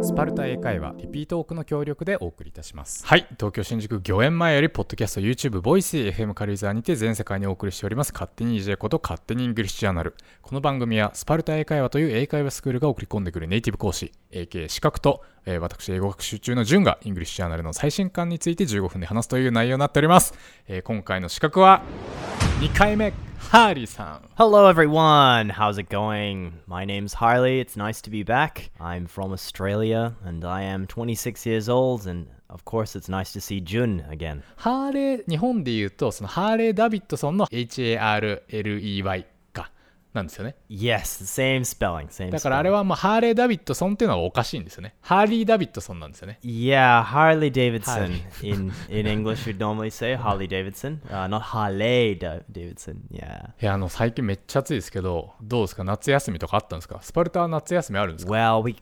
スパルタ英会話リピートオークの協力でお送りいたします。はい。東京新宿御苑前よりポッドキャスト YouTube ボイス FM 軽井沢にて全世界にお送りしております。勝手に EJ こと勝手にイングリッシュジャーナル。この番組はスパルタ英会話という英会話スクールが送り込んでくるネイティブ講師 AK 資格と、えー私英語学習中のジュンがイングリッシュジャーナルの最新刊について15分で話すという内容になっております、えー今回の刺客は2回目ハーリーさん Hello, everyone. How's it going? My name's Harley. It's nice to be back. I'm from Australia and I am 26 years old. And of course, it's nice to see Jun again. ハーレー、日本で言うと、そのハーレー・ダビッドソンの HARLEY か、なんですよね。Yes, same spelling. Same だからあれ.はまあハーレー・ダビッドソンっていうのはおかしいんですよね。ハーリー・ダビッドソンなんですよね。Yeah, Harley Davidson. In in English, we'd normally say Harley Davidson, uh, not Harley Da- Davidson. Yeah. いや、あの、最近めっちゃ暑いですけど、どうですか夏休みとかあったんですかスパルタは夏休みあるんですか Well, we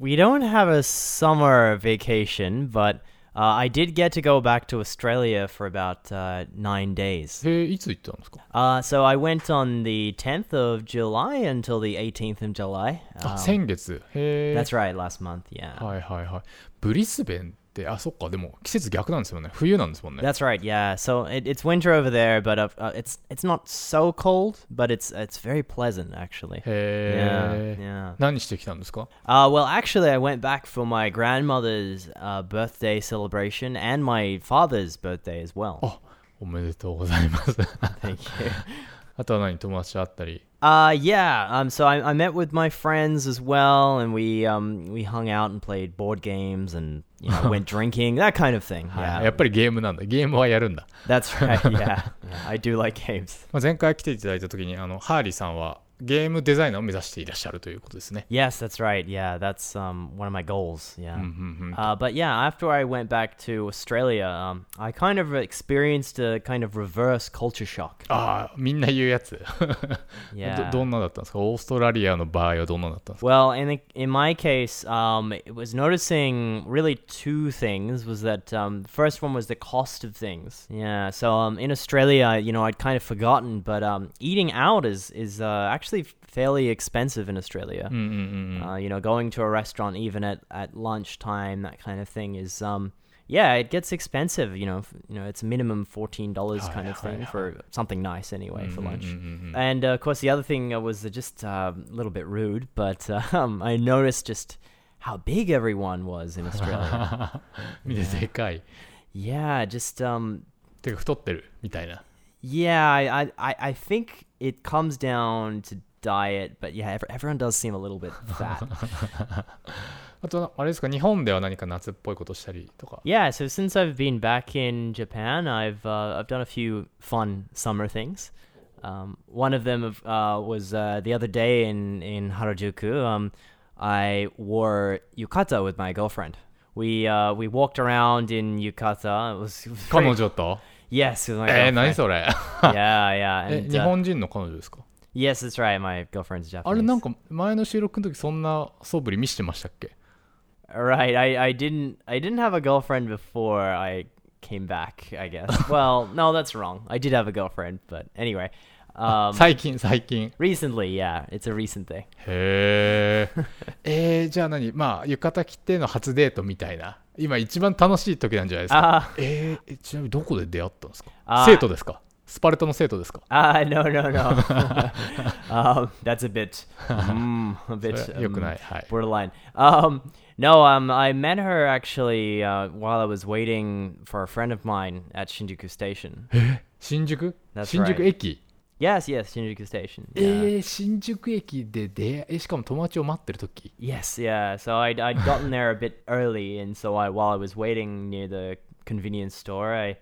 we don't have a summer vacation, but uh, I did get to go back to Australia for about uh, nine days. へえ、いつ行ったんですか Uh, so I went on the 10th of July until the 18th of July. あ、 Um, 先月。へえ。 that's right, last month. Yeah. はいはいはい。ブリスベン って、あ、そっか、でも季節逆なんですよね。冬なんですもんね。That's right. Yeah. So it, it's winter over there, but uh, uh, it's it's not so cold, but it's it's very pleasant actually. へえ。Yeah. Yeah. 何してきたんですか Uh, well, actually, I went back for my grandmother's uh, birthday celebration and my father's birthday as well. あ、おめでとうございます。Thank you. あとは何友達と会ったり。Uh, yeah. Um, so I, I met with my friends as well, and we um we hung out and played board games and you know went drinking, that kind of thing. はいや Yeah, っぱりゲームなんだ。ゲームはやるんだ。 that's right. Yeah, yeah, I do like games. まあ、前回来ていただいた時にあのハーリーさんは ゲームデザイナーを目指していらっしゃるということですね。 Yes, that's right. Yeah, that's um one of my goals. Yeah. うんうんうん Uh, but yeah, after I went back to Australia, um, I kind of experienced a kind of reverse culture shock. ああ、みんな言うやつ。 Yeah. どどんなだったんですかオーストラリアの場合はどんなだったんですか Well, in the, in my case, um, it was noticing really two things. Was that um, the first one was the cost of things. Yeah. So um, in Australia, you know, I'd kind of forgotten, but um, eating out is is uh, actually fairly expensive in Australia. うんうんうんうん。 Uh, you know, going to a restaurant even at at lunchtime, that kind of thing is um. Yeah, it gets expensive. You know, f- you know, it's a minimum fourteen dollars kind of Hi, hi, thing for something nice anyway for lunch. うんうんうん And uh, of course, the other thing uh, was uh, just uh, a little bit rude, but um, I noticed just how big everyone was in Australia. 見てでかい。 yeah, just um, てか太ってるみたいな。 yeah, I, I, I I think it comes down to diet, but yeah, ev- everyone does seem a little bit fat. あと、あれですか日本では何か夏っぽいことしたりとか。 yeah, so since I've been back in Japan, I've uh, I've done a few fun summer things. Um, one of them of- uh, was uh, the other day in in Harajuku. Um, I wore yukata with my girlfriend. We uh, we walked around in yukata. It was, it was 彼 very- 女と yes, my えー、girlfriend. 何それ yeah, yeah. え And, 日 uh, 本人の彼女ですか yes, that's right. My girlfriend's Japanese. あれなんか前の収録の時そんな素振り見してましたっけ Right. I, I didn't I didn't have a girlfriend before I came back, I guess. well, no, that's wrong. I did have a girlfriend, but anyway. Um 最近最近。recently, yeah, it's a recent thing. へーえー、じゃあ何まあ浴衣着ての初デートみたいな今一番楽しい時なんじゃないですか Uh えーえちなみにどこで出会ったんですか生徒ですかスパルタの生徒ですか uh no no no. um that's a bit mm, a bit よく um, ないはい。borderline. Um, no, um, I met her actually uh, while I was waiting for a friend of mine at Shinjuku Station. 新宿 That's 新宿.駅 Yes, yes, Shinjuku Station. え Yeah. ー、新宿駅で出会えしかも友達を待ってる時 Yes, yeah. So I'd I'd gotten there a bit early, and so I while I was waiting near the convenience store, I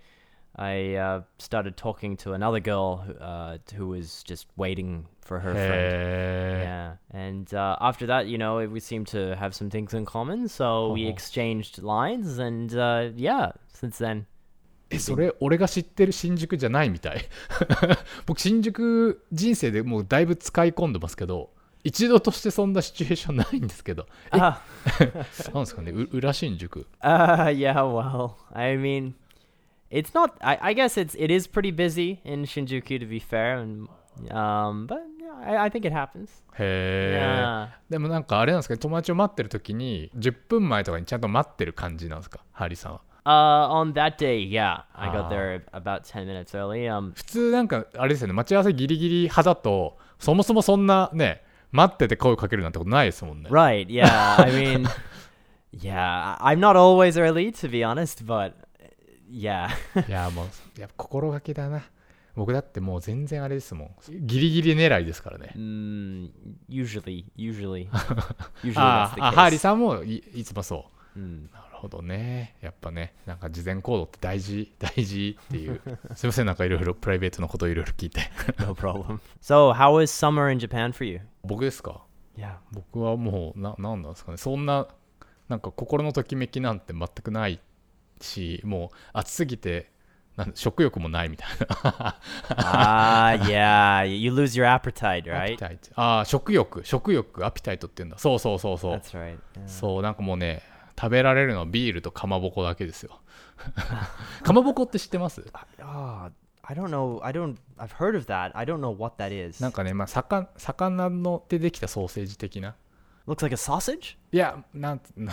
I uh, started talking to another girl who, uh, who was just waiting for her friend. へ Yeah, and uh, after that, you know, we seemed to have some things in common, so we Oh. exchanged lines, and uh, yeah, since then. えそれ俺が知ってる新宿じゃないみたい。僕新宿人生でもうだいぶ使い込んでますけど一度としてそんなシチュエーションないんですけど。Uh, なんですかね？う裏新宿。Uh, yeah, well, I mean, it's not. I, I guess it's it is pretty busy in Shinjuku to be fair, and um, but I, I think it happens. へえ.でもなんかあれなんですかね？友達を待ってる時に10分前とかにちゃんと待ってる感じなんですか？ハリーさんは Uh, on that day, yeah, I got Ah. there about ten minutes early. Um, 普通なんかあれですよね待ち合わせギリギリ派だとそもそもそんなね待ってて声かけるなんてことないですもんね right? Yeah, I mean, yeah, I'm not always early to be honest, but yeah. いやもうやっぱ心がけだな僕だってもう全然あれですもんギリギリ狙いですからね Mm, usually, usually, usually あ that's the あハーリー case. さんもいいつもそう Mm. なるほどねやっぱねなんか事前行動って大事 大事っていう すいませんなんかいろいろプライベートのことをいろいろ聞いて No problem. So, how was summer in Japan for you? 僕ですか？Yeah. 僕はもうななんなんですかねそんななんか心のときめきなんて全くないしもう暑すぎてなん食欲もないみたいな Ah, yeah. You lose your appetite, right? タイトああ食欲食欲アピタイトって言うんだそうそうそうそう That's right. yeah. そうなんかもうね食べられるのビールとかまぼこだけですよ。かまぼこって知ってます？ああ、I don't know. I don't, I've heard of that. I なんかね、まあ、魚,魚のでできたソーセージ的な。いや、なんな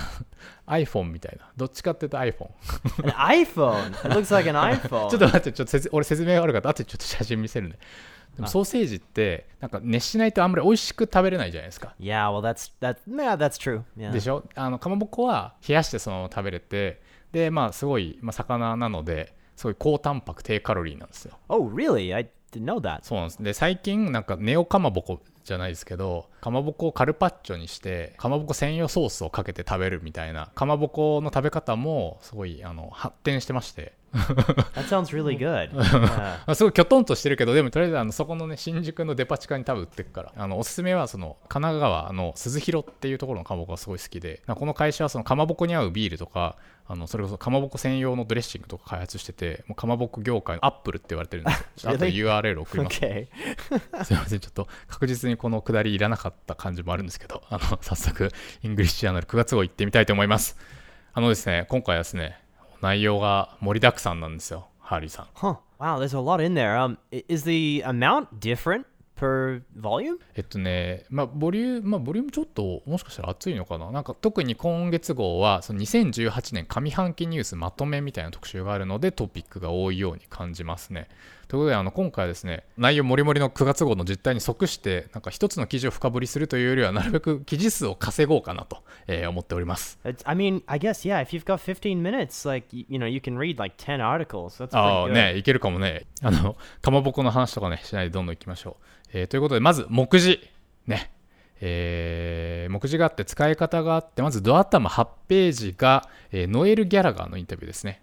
iPhone みたいな。どっちかって言うと iPhone。ちょっと待って、ちょっと説俺説明があから、あちょっと写真見せるね。でもあソーセージって、なんか熱しないとあんまり美味しく食べれないじゃないですか。Yeah. Well, that's that. Yeah, that's true. Yeah. でしょ？あの、かまぼこは冷やしてそのまま食べれて、で、まあ、すごい、まあ、魚なので、すごい高タンパク、低カロリーなんですよ。Oh, really? I didn't know that. そうなんです。で、最近、なんかネオかまぼこじゃないですけど、かまぼこをカルパッチョにして、かまぼこ専用ソースをかけて食べるみたいな、かまぼこの食べ方も、すごい、あの、発展してまして。That sounds really good. Yeah. まあすごいきょとんとしてるけどでもとりあえずあのそこのね新宿のデパ地下に多分売ってるからあのおすすめはその神奈川の鈴広っていうところのかまぼこがすごい好きでこの会社はそのかまぼこに合うビールとかあのそれこそかまぼこ専用のドレッシングとか開発しててもうかまぼこ業界のアップルって言われてるんですよ あと? URL 送ります Okay. すいませんちょっと確実にこのくだりいらなかった感じもあるんですけどあの早速イングリッシュジャーナル9月号行ってみたいと思いますあのですね今回はですね内容が盛りだくさんなんですよハーリーさん Huh. Wow. There's a lot in there. Um, is the amount different per volume? えっとね、まあ、ボリューム、まあ、ボリュームちょっと、もしかしたら熱いのかな？なんか特に今月号は、その2018年上半期ニュースまとめみたいな特集があるので、トピックが多いように感じますね。ということで、あの、今回はですね、内容もりもりの9月号の実態に即して、なんか一つの記事を深掘りするというよりは、なるべく記事数を稼ごうかなと、えー思っております。I mean, I guess yeah. If you've got 15 minutes, like you know, you can read like 10 articles. That's ああ.ねいけるかもねあのかまぼこの話とかねしないでどんどんいきましょう、えーということでまず目次ねえー目次があって使い方があってまずドア頭8ページが、えーノエル・ギャラガーのインタビューですね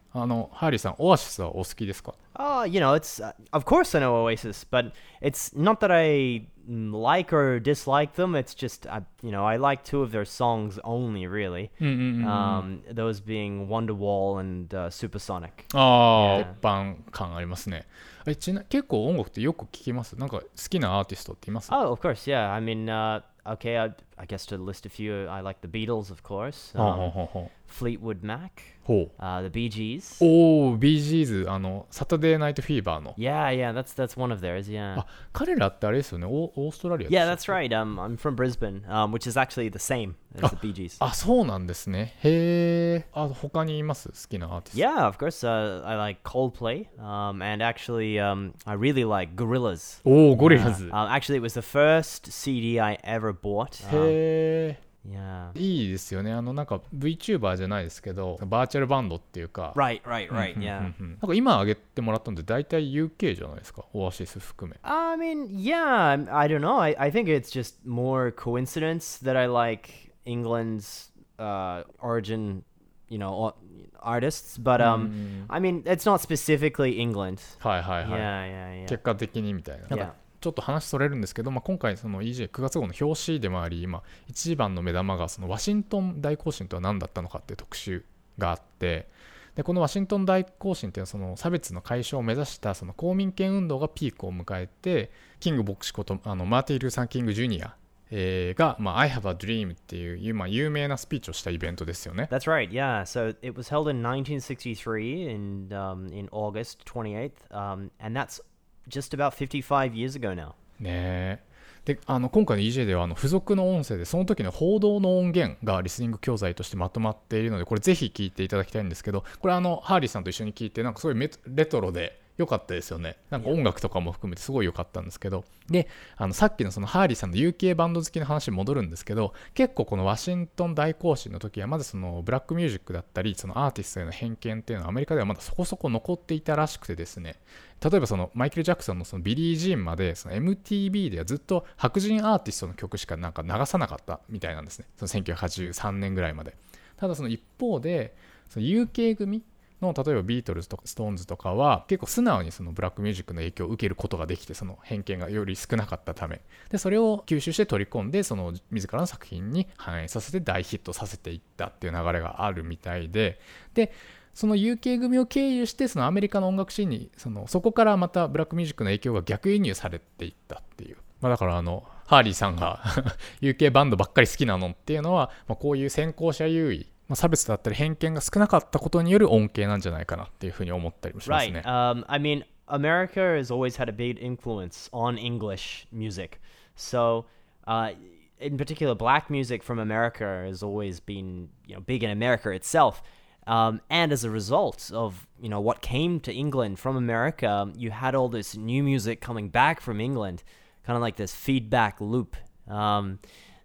Oh, you know, it's uh, of course I know Oasis, but it's not that I mm, like or dislike them. It's just I, you know, I like two of their songs only, really. Mm, mm, um, those being Wonderwall and uh, Supersonic. Ah, ああ、Yeah. 一般感ありますね。え、ちな結構音楽ってよく聞きます。なんか好きなアーティストっています？Oh, of course, yeah. I mean, uh, okay, I, I guess to list a few, I like the Beatles, of course. Oh, um, oh, oh, Fleetwood Mac, ほう uh, the Bee Gees. おおビージーズあのサタデーナイトフィーバーの Yeah, yeah, that's that's one of theirs. Yeah. あ彼らってあれですよねオオーストラリア Yeah, でした that's right. Um, I'm from Brisbane, um, which is actually the same as the Bee Gees. あそうなんですねへえあ他にいます好きなアーティスト Yeah, of course. Uh, I like Coldplay, um, and actually, um, I really like Gorillaz. おおゴリラズ Uh, actually, it was the first CD I ever bought. Um, へえ yeah. いいですよねあのなんか VTuber じゃないですけどバーチャルバンドっていうか Right, right, right. うん Yeah. なんか今挙げてもらったんで大体 UK じゃないですかオアシス含め I mean, yeah. I don't know. I, I think it's just more coincidence that I like England's uh, origin, you know, o- artists. But um, I mean, it's not specifically England. はいはいはい、Yeah, yeah, yeah. 結果的にみたいななん Yeah. かちょっと話それるんですけど、まあ、今回その EJ9 月号の表紙でもあり今一番の目玉がそのワシントン大行進とは何だったのかっていう特集があってでこのワシントン大行進っていうのはその差別の解消を目指したその公民権運動がピークを迎えてキング牧師ことあのマーティン・ルーサー・キング・ジュニア、えーが、まあ、I have a dream っていう、まあ、有名なスピーチをしたイベントですよね。That's right. Yeah. So it was held in 1963 in um, in August 28th, um, and that's just about 55 years ago now. ねえであの今回の EJ ではあの付属の音声でその時の報道の音源がリスニング教材としてまとまっているのでこれぜひ聞いていただきたいんですけどこれあのハーリーさんと一緒に聞いてなんかすごいレトロで良かったですよね。なんか音楽とかも含めてすごい良かったんですけど。であのさっきのそのハーリーさんの UK バンド好きの話に戻るんですけど結構このワシントン大行進の時はまずそのブラックミュージックだったりそのアーティストへの偏見っていうのはアメリカではまだそこそこ残っていたらしくてですね。例えばそのマイケル・ジャクソンのそのビリー・ジーンまでその MTV ではずっと白人アーティストの曲しかなんか流さなかったみたいなんですね。その1983年ぐらいまで。ただその一方でその UK 組の例えばビートルズとかストーンズとかは結構素直にそのブラックミュージックの影響を受けることができてその偏見がより少なかったため。でそれを吸収して取り込んでその自らの作品に反映させて大ヒットさせていったっていう流れがあるみたいで。でその UK 組を経由してそのアメリカの音楽シーンにそのそこからまたブラックミュージックの影響が逆輸入されていったっていう、まあ、だからあのハーリーさんが UK バンドばっかり好きなのっていうのは、まあ、こういう先行者優位、まあ、差別だったり偏見が少なかったことによる恩恵なんじゃないかなっていうふうに思ったりもします Right. ね。 Um, I mean, America has always had a big influence on English music. So, uh, in particular, black music from America has always been, you know, big in America itself. Um, and as a result of, you know, what came to England from America, you had all this new music coming back from England, kind of like this feedback loop. Um,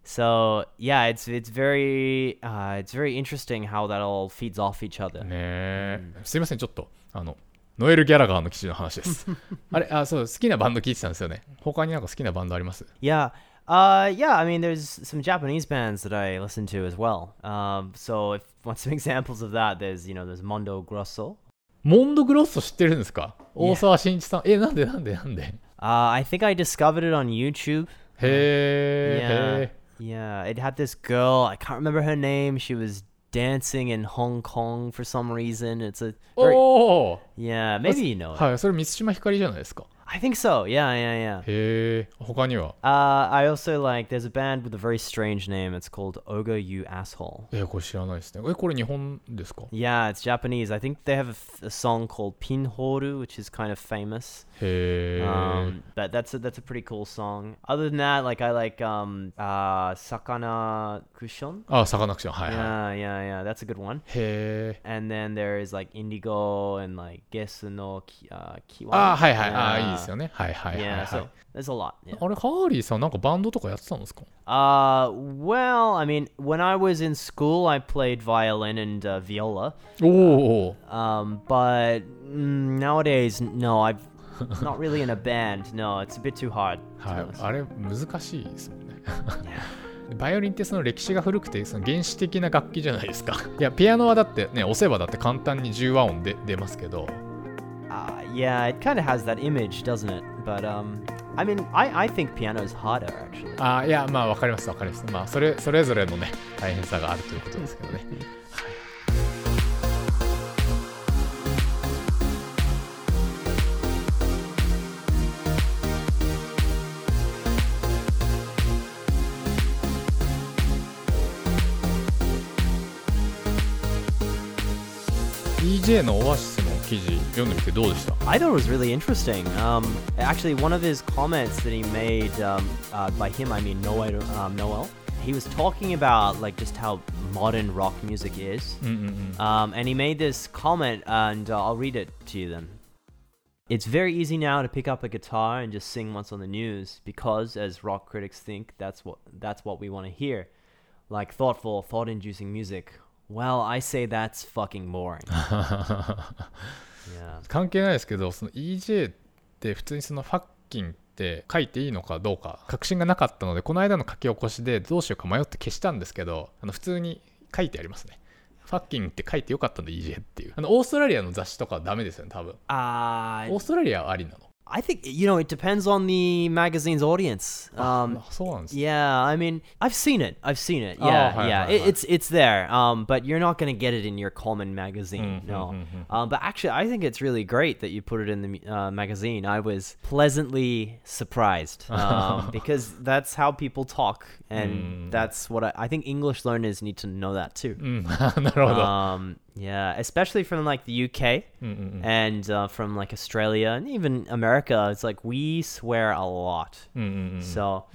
so yeah, it's it's very uh, it's very interesting how that all feeds off each other. ねえすいませんちょっとあのノエル・ギャラガーの記事の話ですあれあそう好きなバンド聞いてたんですよね他になんか好きなバンドあります Yeah. Uh, yeah, I mean, there's some Japanese bands that I listen to as well. Um, so if want some examples of that, there's you know there's Mondo Grosso. モンドグロッソ知ってるんですか大沢慎一さんえなんでなんでなんで Uh, I think I discovered it on YouTube. へえ Yeah, yeah. It had this girl. I can't remember her name. She was dancing in Hong Kong for some reason. It's a お very, お yeah. Maybe you know. it. はいそれ満島ひかりじゃないですか I think so. Yeah, yeah, yeah. へえ他には Uh, I also like. There's a band with a very strange name. It's called Oga You Asshole. えこれ知らないですねえこれ日本ですか Yeah, it's Japanese. I think they have a, f- a song called Pinhoru, which is kind of famous. へえ、 Um, but that's a, that's a pretty cool song. Other than that, like I like um uh Sakana Kushon. あサカナクションはいはい Yeah, yeah, yeah. That's a good one. へえ And then there is like Indigo and like Gesu no ki, uh, Kiwa. あはいはいあ Yeah. いいで すよねはいはいはい、はい Yeah, so there's a lot. Yeah. あれハーリーさんなんかバンドとかやってたんですか Uh, well, I mean, when I was in school, I played violin and uh, viola. おお Um, but mm, nowadays, no, I've not really in a band. No, it's a bit too hard. はい.あれ難しいですもんねバイオリンってその歴史が古くてその原始的な楽器じゃないですかいやピアノはだってね押せばだって簡単に10和音で出ますけど Uh, yeah, it kind of has that image, doesn't it? But um, I mean, I, I think piano is harder actually. あいやまあわかりますわかりますまあそれそれぞれのね大変さがあるということですけどね EJ のオアシスの 記事読んでみてどうでした I thought it was really interesting. Um, actually, one of his comments that he made um, uh, by him, I mean Noel, um, Noel, he was talking about like just how modern rock music is. うんうんうん Um, and he made this comment, and uh, I'll read it to you then. It's very easy now to pick up a guitar and just sing what's on the news because, as rock critics think, that's what that's what we want to hear, like thoughtful, thought-inducing music. Well, I say that's fucking boring. yeah. 関係ないですけどその EJ って普通にそのファッキンって書いていいのかどうか確信がなかったのでこの間の書き起こしでどうしようか迷って消したんですけどあの普通に書いてありますねファッキンって書いてよかったんで EJ っていうあのオーストラリアの雑誌とかはダメですよね多分 Uh, オーストラリアはありなの？I think you know it depends on the magazine's audience. Oh, um, oh, yeah, I mean, I've seen it. I've seen it. Oh, yeah, oh, hi, yeah. Hi, hi, it, it's it's there. Um, but you're not gonna get it in your common magazine. Mm-hmm, no. Mm-hmm. Um, but actually, I think it's really great that you put it in the uh, magazine. I was pleasantly surprised um, because that's how people talk, and mm. that's what I, I, think English learners need to know that too. Mm. Um, yeah, especially from like the UK Mm-mm-mm. and uh, from like Australia and even America, it's like we swear a lot. Mm-mm-mm. So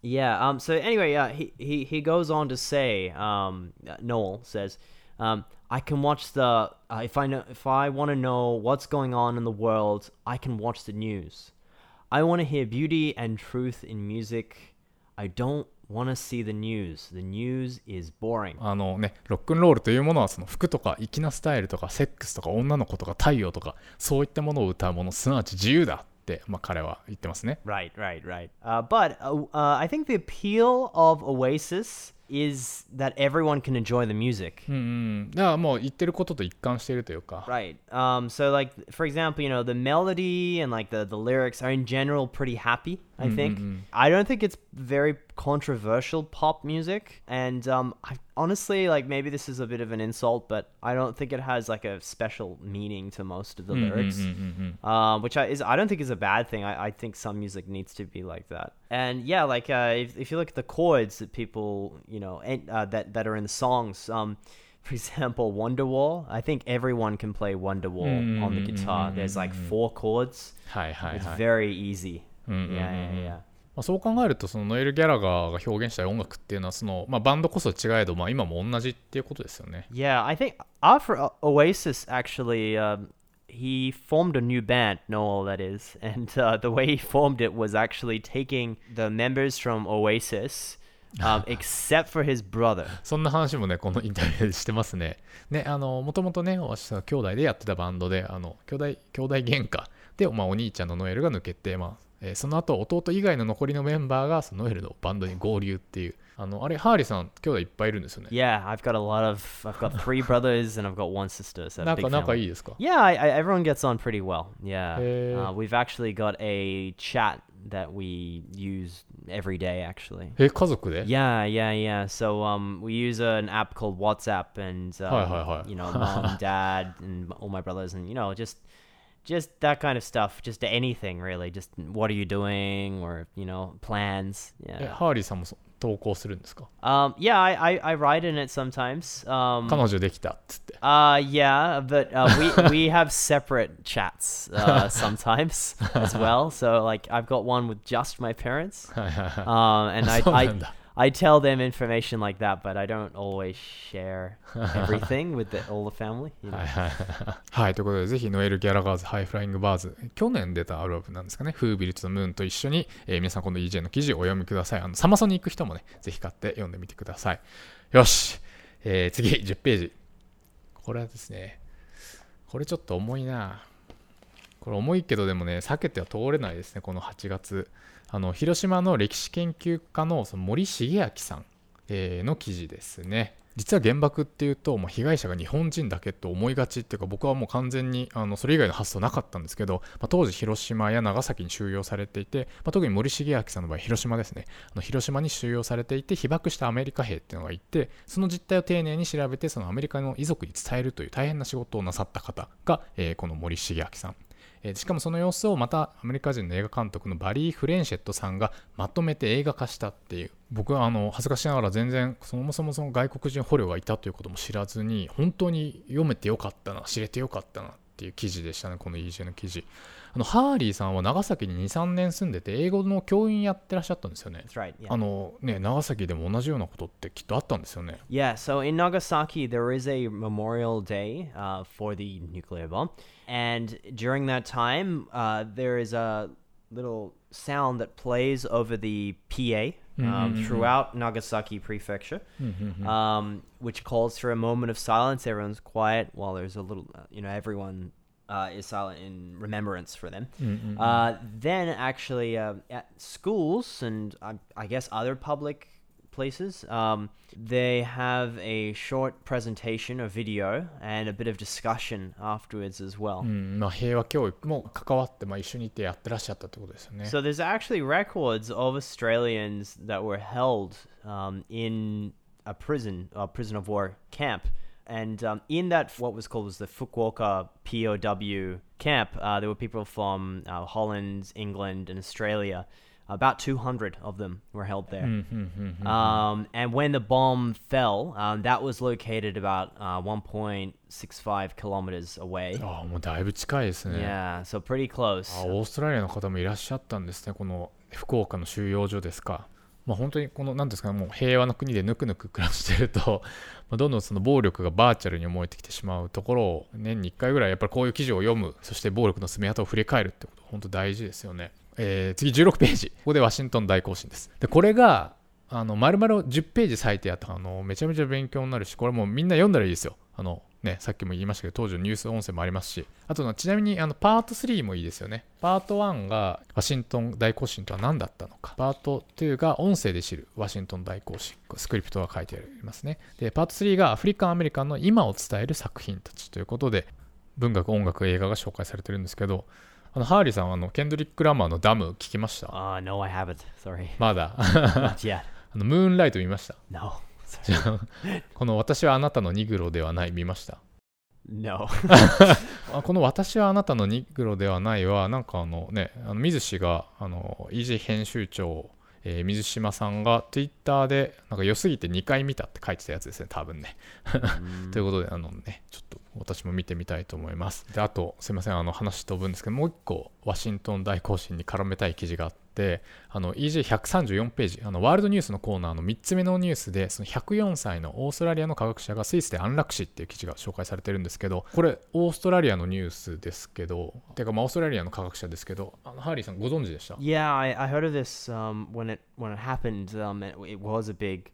yeah. Um. So anyway, yeah. He he he goes on to say, um, uh, Noel says, um, I can watch the uh, if I know if I want to know what's going on in the world, I can watch the news. I want to hear beauty and truth in music. I don't want to see the news. The news is boring. あのねロックンロールというものはその服とか粋なスタイルとかセックスとか女の子とか太陽とかそういったものを歌うものすなわち自由だって、まあ、彼は言ってますね Right, right, right. Uh, but uh, uh, I think the appeal of Oasis is that everyone can enjoy the music. うんうんだからもう言ってることと一貫しているというか Right. Um, so, like, for example, you know, the melody and like the, the lyrics are in general pretty happy. I think. I don't think it's very controversial pop music, and um, I honestly like maybe this is a bit of an insult, but I don't think it has like a special meaning to most of the lyrics. Um, which I is I don't think is a bad thing. I, I think some music needs to be like that. And yeah, like uh, if if you look at the chords that people you know en- uh, that that are in the songs, um, for example, Wonderwall. I think everyone can play Wonderwall on the guitar. There's like four chords. はいはい It's はい、 very easy. Mm, Yeah, mm, yeah, yeah. まあ、そう考えるとそのノエル・ギャラガーが表現したい音楽っていうのはその、まあ、バンドこそ違えど、まあ、今も同じっていうことですよね Yeah, I think after O- Oasis actually, um, he formed a new band, Noel, that is, and uh, the way he formed it was actually taking the members from Oasis, um, except for his brother. そんな話もねこのインタビューでしてますねねあのもともとね私は兄弟でやってたバンドであの兄弟兄弟喧嘩で、まあ、お兄ちゃんのノエルが抜けて、まあ えーその後弟以外の残りのメンバーがそのノエルのバンドに合流っていうあのあれハーリーさん兄弟いっぱいいるんですよね Yeah, I've got a lot of, I've got three brothers and I've got one sister. So なんか仲.いいですか Yeah, I, I, everyone gets on pretty well. Yeah, Hey. uh, we've actually got a chat that we use every day, actually. え家族で Yeah, yeah, yeah. So um, we use an app called WhatsApp, and um, Hi, hi, hi. you know, mom, dad, and all my brothers, and you know, just just that kind of stuff. Just anything really. Just what are you doing, or you know, plans. え Yeah. ハーリーさんもそ投稿するんですか Um, yeah, I, I I write in it sometimes. Um, 彼女できたっつって uh, yeah, but uh, we we have separate chats uh, sometimes as well. So like, I've got one with just my parents. はいはいはい Um, and I, そうな I, んだ I tell them information like that, but I don't always share everything with the, all the family. You know? はいはい。はいはいということでぜひノエル・ギャラガーズ・ハイ・フライング・バーズ去年出たアルバムなんですかね「フービルとムーン」と一緒に、えー皆さんこの EJ の記事をお読みください。あのサマソに行く人もねぜひ買って読んでみてください。よし、えー次10ページ。これはですねこれちょっと重いな。これ重いけどでもね避けては通れないですねこの8月。あの広島の歴史研究家のその森重明さん、えーの記事ですね。実は原爆っていうと、もう被害者が日本人だけと思いがちっていうか僕はもう完全にあのそれ以外の発想なかったんですけど、まあ、当時広島や長崎に収容されていて、まあ、特に森重明さんの場合広島ですね。あの広島に収容されていて被爆したアメリカ兵っていうのがいてその実態を丁寧に調べてそのアメリカの遺族に伝えるという大変な仕事をなさった方が、えーこの森重明さん。えーしかもその様子をまたアメリカ人の映画監督のバリー・フレンシェットさんがまとめて映画化したっていう。僕はあの恥ずかしながら全然そもそもその外国人捕虜がいたということも知らずに本当に読めてよかったな知れてよかったなっいう記事でしたねこの EJ の記事あのハーリーさんは長崎に23年住んでて英語の教員やってらっしゃったんですよね right. Yeah. あのね長崎でも同じようなことってきっとあったんですよね Yeah, so in Nagasaki, there is a memorial day uh, for the nuclear bomb. And during that time, uh, there is a little sound that plays over the PA um, throughout Nagasaki Prefecture, um, which calls for a moment of silence. Everyone's quiet while there's a little, uh, you know, everyone uh, is silent in remembrance for them. Uh, then, actually, uh, at schools and I, I guess other public places. Um, they have a short presentation or video and a bit of discussion afterwards as well. うんまあ、平和教育も関わって、まあ、一緒にいてやってらっしゃったってことですよね。 So there's actually records of Australians that were held um, in a prison, a prison of war camp. And um, in that, what was called was the Fukuoka POW camp, uh, there were people from uh, Holland, England, and Australia. About 200 of them were held there. Um, and when the bomb fell, um, that was located about uh, 1.65 kilometers away. ああもうだいぶ近いですね。Yeah, so pretty close. あオーストラリアの方もいらっしゃったんですね、この福岡の収容所ですか。まあ、本当にこの、なんですかね、もう平和な国でぬくぬく暮らしてると、まあどんどんその暴力がバーチャルに思えてきてしまうところを、年に1回ぐらい、やっぱりこういう記事を読む、そして暴力の爪痕を振り返るってこと、本当大事ですよね。えー次、16ページ。ここでワシントン大行進です。で、これが、あの丸々10ページ割いてあったあのめちゃめちゃ勉強になるしこれもうみんな読んだらいいですよ。あのねさっきも言いましたけど当時のニュース音声もありますし。あとちなみにあのパート3もいいですよね。パート1がワシントン大行進とは何だったのか。パート2が音声で知るワシントン大行進。スクリプトが書いてありますね。でパート3がアフリカンアメリカンの今を伝える作品たちということで文学音楽映画が紹介されてるんですけどあのハーリーさんはあのケンドリック・ラマーのダム聞きました？Uh, no, I haven't. Sorry. まだ？Not yet. あのムーンライト見ました？No. じゃあこの私はあなたのニグロではない見ました？No. あこの私はあなたのニグロではないはなんかあのねあの水氏があの EJ 編集長、えー水島さんが Twitter でなんか良すぎて2回見たって書いてたやつですね多分ね。ということであのねちょっと私も見てみたいと思います。であとすいませんあの話飛ぶんですけどもう一個ワシントン大行進に絡めたい記事があってあの EJ134 ページあのワールドニュースのコーナーの3つ目のニュースでその104歳のオーストラリアの科学者がスイスで安楽死っていう記事が紹介されてるんですけどこれオーストラリアのニュースですけどてかまあオーストラリアの科学者ですけどあのハーリーさんご存知でした？Yeah, I, I heard of this um, when it when it happened. Um, it, was a big,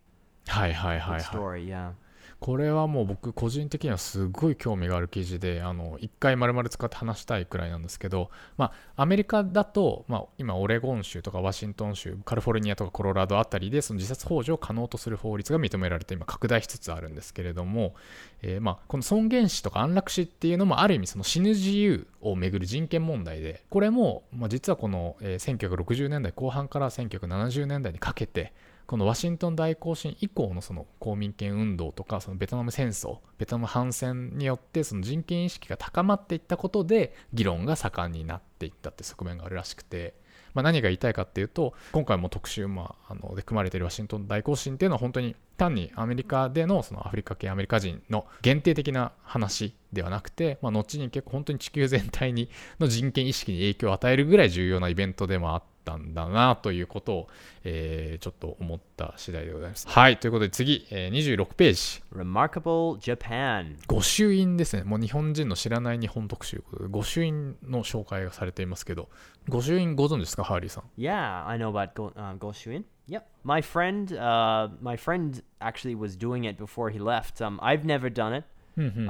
はいはいはいはい story. Yeah. これはもう僕個人的にはすごい興味がある記事であの一回丸々使って話したいくらいなんですけど、まあ、アメリカだと、まあ、今オレゴン州とかワシントン州カリフォルニアとかコロラドあたりでその自殺幇助を可能とする法律が認められて今拡大しつつあるんですけれども、えーまあ、この尊厳死とか安楽死っていうのもある意味その死ぬ自由をめぐる人権問題でこれも、まあ、実はこの、え1960年代後半から1970年代にかけてこのワシントン大行進以降のその公民権運動とかそのベトナム戦争ベトナム反戦によってその人権意識が高まっていったことで議論が盛んになっていったって側面があるらしくて、まあ、何が言いたいかっていうと今回も特集、まあ、あので組まれているワシントン大行進っていうのは本当に単にアメリカでのそのアフリカ系アメリカ人の限定的な話ではなくて、まあ、後に結構本当に地球全体にの人権意識に影響を与えるぐらい重要なイベントでもあってたんだなということを、えーちょっと思った次第でございます。はいということで次、えー26ページ Remarkable Japan. 御朱印ですねもう日本人の知らない日本特集御朱印の紹介がされていますけど御朱印ご存知ですかハーリーさん Yeah, I know about Go, uh, Go Shuin. Yep, my friend, uh, my friend actually was doing it before he left. Um, I've never done it.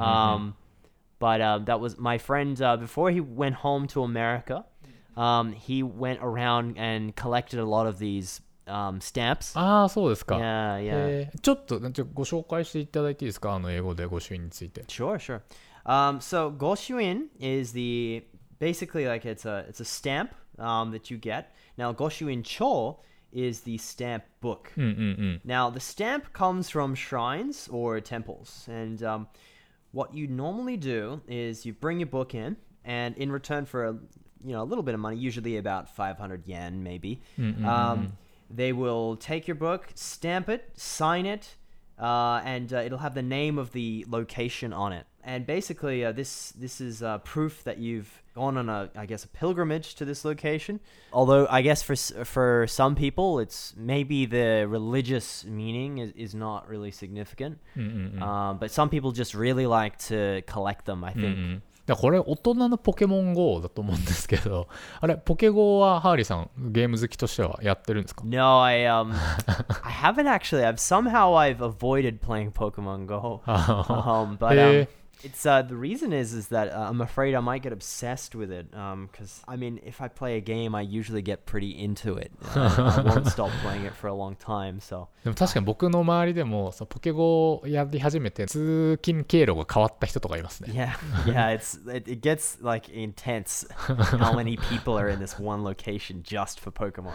Um, but uh, that was my friend uh, before he went home to America. Um, he went around and collected a lot of these um, stamps. ああそうですか、 Yeah, yeah. えーちょっとちょご紹介していただいていいですかあの英語で御朱印について Sure, sure. Um, so Goshuin is the basically like it's a it's a stamp um, that you get. Now Goshuin Cho is the stamp book. うんうんうん Now the stamp comes from shrines or temples, and um, what you normally do is you bring your book in, and in return for a you know a little bit of money, usually about 500 yen maybe. Um, they will take your book, stamp it, sign it, uh, and uh, it'll have the name of the location on it. And basically, uh, this this is uh, proof that you've gone on a, I guess, a pilgrimage to this location. Although I guess for for some people, it's maybe the religious meaning is, is not really significant. Um, but some people just really like to collect them. I think. Mm-mm. だこれ大人のポケモン GO だと思うんですけどあれポケ GO はハーリーさんゲーム好きとしてはやってるんですか No, I um, I haven't actually. I've somehow I've avoided playing Pokemon Go. あ Um, but へ um, え It's uh the reason is is that uh, I'm afraid I might get obsessed with it. Um, because I mean, if I play a game, I usually get pretty into it. Uh, I won't stop playing it for a long time. So でも確かに僕の周りでもそのポケゴをやり始めて通勤経路が変わった人とかいますね。 yeah, yeah, it's it, it gets like intense. how many people are in this one location just for Pokemon?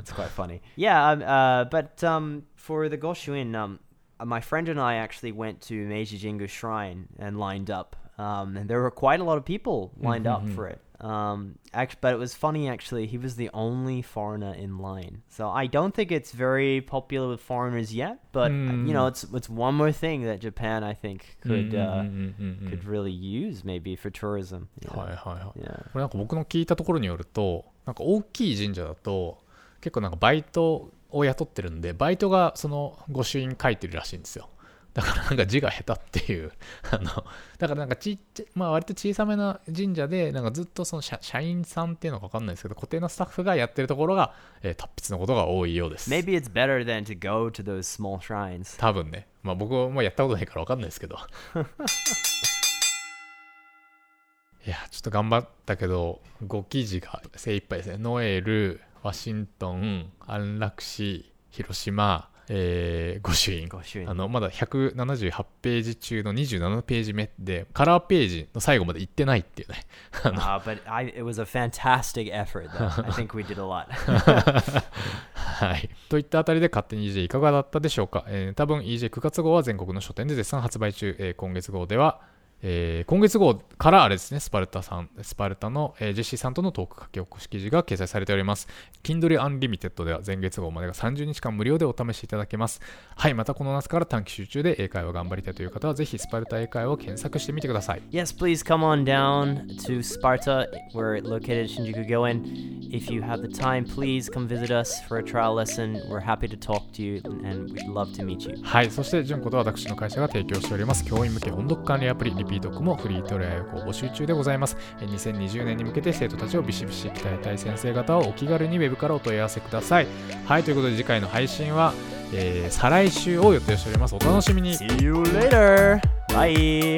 It's quite funny. Yeah, um, uh, but um, for the Goshuin, um, uh, my friend and I actually went to Meiji Jingu Shrine and lined up. Um, and there were quite a lot of people lined up Mhm. for it. Um, act- but it was funny actually. He was the only foreigner in line, so I don't think it's very popular with foreigners yet. But you know, Mm. it's it's one more thing that Japan I think うんうん could uh, うんうんうん could really use maybe for tourism. you はい know? はいはい。 Yeah. これなんか僕の聞いたところによるとなんか大きい神社だと結構なんかバイト を雇ってるんでバイトがその御朱印書いてるらしいんですよ。だからなんか字が下手っていう。あのだからなんかちっちゃまあ割と小さめな神社でなんかずっとその社社員さんっていうのか分かんないですけど固定のスタッフがやってるところが、えー達筆のことが多いようです。Maybe it's better than to go to those small shrines. 多分ね。まあ僕もやったことないから分かんないですけど。いやちょっと頑張ったけど5記事が精一杯ですね。ノエルワシントン安楽市広島えー、御朱印 Goshuin. あのまだ178ページ中の27ページ目でカラーページの最後まで行ってないっていうね あの Uh, but I, it was a fantastic effort. Though. I think we did a lot. はい。といったあたりで勝手に EJ いかがだったでしょうか、えー多分 EJ9 月号は全国の書店で絶賛発売中、えー今月号では、えー今月号からあれですね、スパルタさん、スパルタの、えージェシーさんとのトーク書き起こし記事が掲載されております。Kindle Unlimited では前月号までが30日間無料でお試しいただけます。はい、またこの夏から短期集中で英会話頑張りたいという方は、ぜひスパルタ英会話を検索してみてください。yes, please come on down to Sparta. We're located at Shinjuku Goen. If you have the time, please come visit us for a trial lesson. We're happy to talk to you and we'd love to meet you. はい、そして、純子と私の会社が提供しております、教員向け音読管理アプリ、リピークもフリートレア役を募集中でございます。2020年に向けて生徒たちをビシビシ鍛えたい先生方をお気軽にウェブからお問い合わせください。はい、ということで次回の配信は、えー再来週を予定しております。お楽しみに。See you later. Bye.